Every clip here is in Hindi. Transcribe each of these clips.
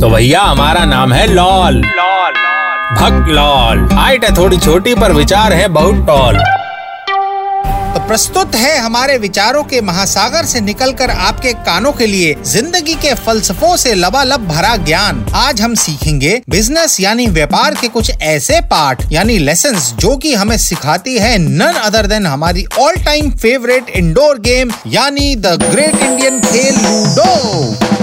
तो भैया, हमारा नाम है लॉल। लॉल भक्त लॉल। हाइट है थोड़ी छोटी, पर विचार है बहुत टॉल। तो प्रस्तुत है हमारे विचारों के महासागर से निकलकर आपके कानों के लिए ज़िंदगी के फलसफों से लबालब भरा ज्ञान। आज हम सीखेंगे बिज़नेस यानी व्यापार के कुछ ऐसे पाठ, यानी लेसन जो कि हमें सिखाती है नन अदर देन हमारी all time favourite indoor game यानी द ग्रेट इंडियन खेल लूडो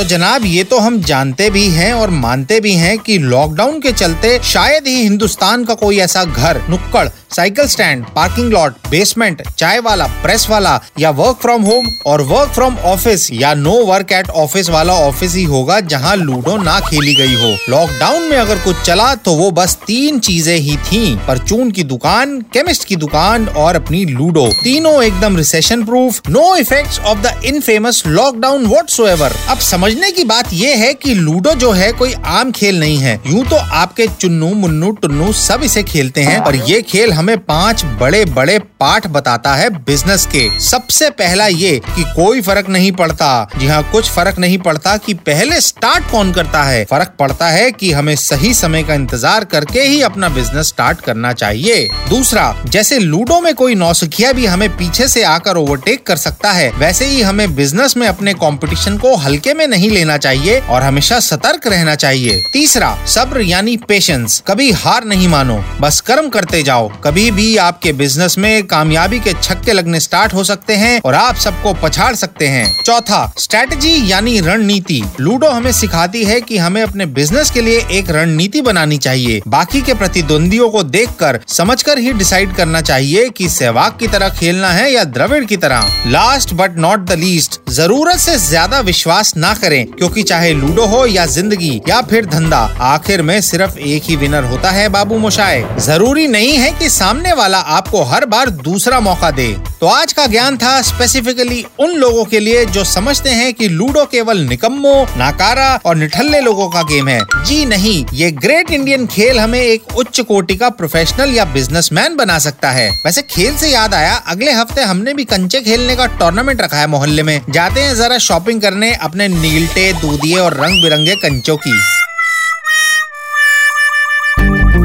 तो जनाब, ये तो हम जानते भी हैं और मानते भी हैं कि लॉकडाउन के चलते शायद ही हिंदुस्तान का कोई ऐसा घर, नुक्कड़ cycle stand parking lot basement चाय वाला प्रेस वाला या वर्क फ्रॉम होम और वर्क फ्रॉम ऑफ़िस या नो वर्क एट ऑफ़िस वाला ऑफ़िस ही होगा जहाँ लूडो ना खेली गई हो। लॉकडाउन में अगर कुछ चला तो वो बस तीन चीज़ें ही थी, परचून की दुकान केमिस्ट की दुकान और अपनी लूडो। तीनों एकदम recession proof no effect of the infamous lockdown what अब समझने की बात यह है कि लूडो जो है कोई आम खेल नहीं है। यूँ तो आपके चुन्नू, मुन्नू, टुन्नू सब इसे खेलते हैं, पर ये खेल हमें पाँच बड़े बड़े पाठ बताता है बिज़नेस के। सबसे पहला ये कि कोई फ़र्क नहीं पड़ता। जी हाँ कुछ फ़र्क नहीं पड़ता कि पहले स्टार्ट कौन करता है। फ़र्क पड़ता है कि हमें सही समय का इंतज़ार करके ही अपना बिज़नेस स्टार्ट करना चाहिए। दूसरा, जैसे लूडो में कोई नौसिखिया भी हमें पीछे से आकर ओवरटेक कर सकता है, वैसे ही हमें बिज़नेस में अपने कंपटीशन को हल्के में नहीं लेना चाहिए और हमेशा सतर्क रहना चाहिए। तीसरा, सब्र यानी पेशेंस कभी हार नहीं मानो। बस कर्म करते जाओ। कभी भी आपके बिज़नेस में कामयाबी के छक्के लगने स्टार्ट हो सकते हैं और आप सबको पछाड़ सकते हैं। चौथा स्ट्रेटजी यानी रणनीति। लूडो हमें सिखाती है कि हमें अपने बिज़नेस के लिए एक रणनीति बनानी चाहिए। बाकी के प्रतिद्वंदियों को देखकर, समझकर ही डिसाइड करना चाहिए कि सहवाग की तरह खेलना है या द्रविड़ की तरह। Last but not the least ज़रूरत से ज़्यादा विश्वास ना करें, क्योंकि चाहे लूडो हो या ज़िंदगी या फिर धंधा, आखिर में सिर्फ़ एक ही विनर होता है बाबू मोशाए ज़रूरी नहीं है कि सामने वाला आपको हर बार दूसरा मौका दे। तो आज का ज्ञान था स्पेसिफिकली उन लोगों के लिए जो समझते हैं कि लूडो केवल निकम्मो नाकारा और निठल्ले लोगों का गेम है। जी नहीं ये ग्रेट इंडियन खेल हमें एक उच्च कोटि का प्रोफेशनल या बिजनेसमैन बना सकता है। वैसे खेल से याद आया अगले हफ़्ते हमने भी कंचे खेलने का टूर्नामेंट रखा है मोहल्ले में। जाते हैं जरा शॉपिंग करने अपने नीलटे दूधिये और रंग बिरंगे कंचों की।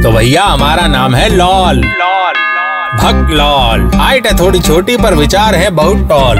तो भैया हमारा नाम है लॉल। लॉल। भक्त लॉल। हाइट है थोड़ी छोटी पर विचार है बहुत टॉल।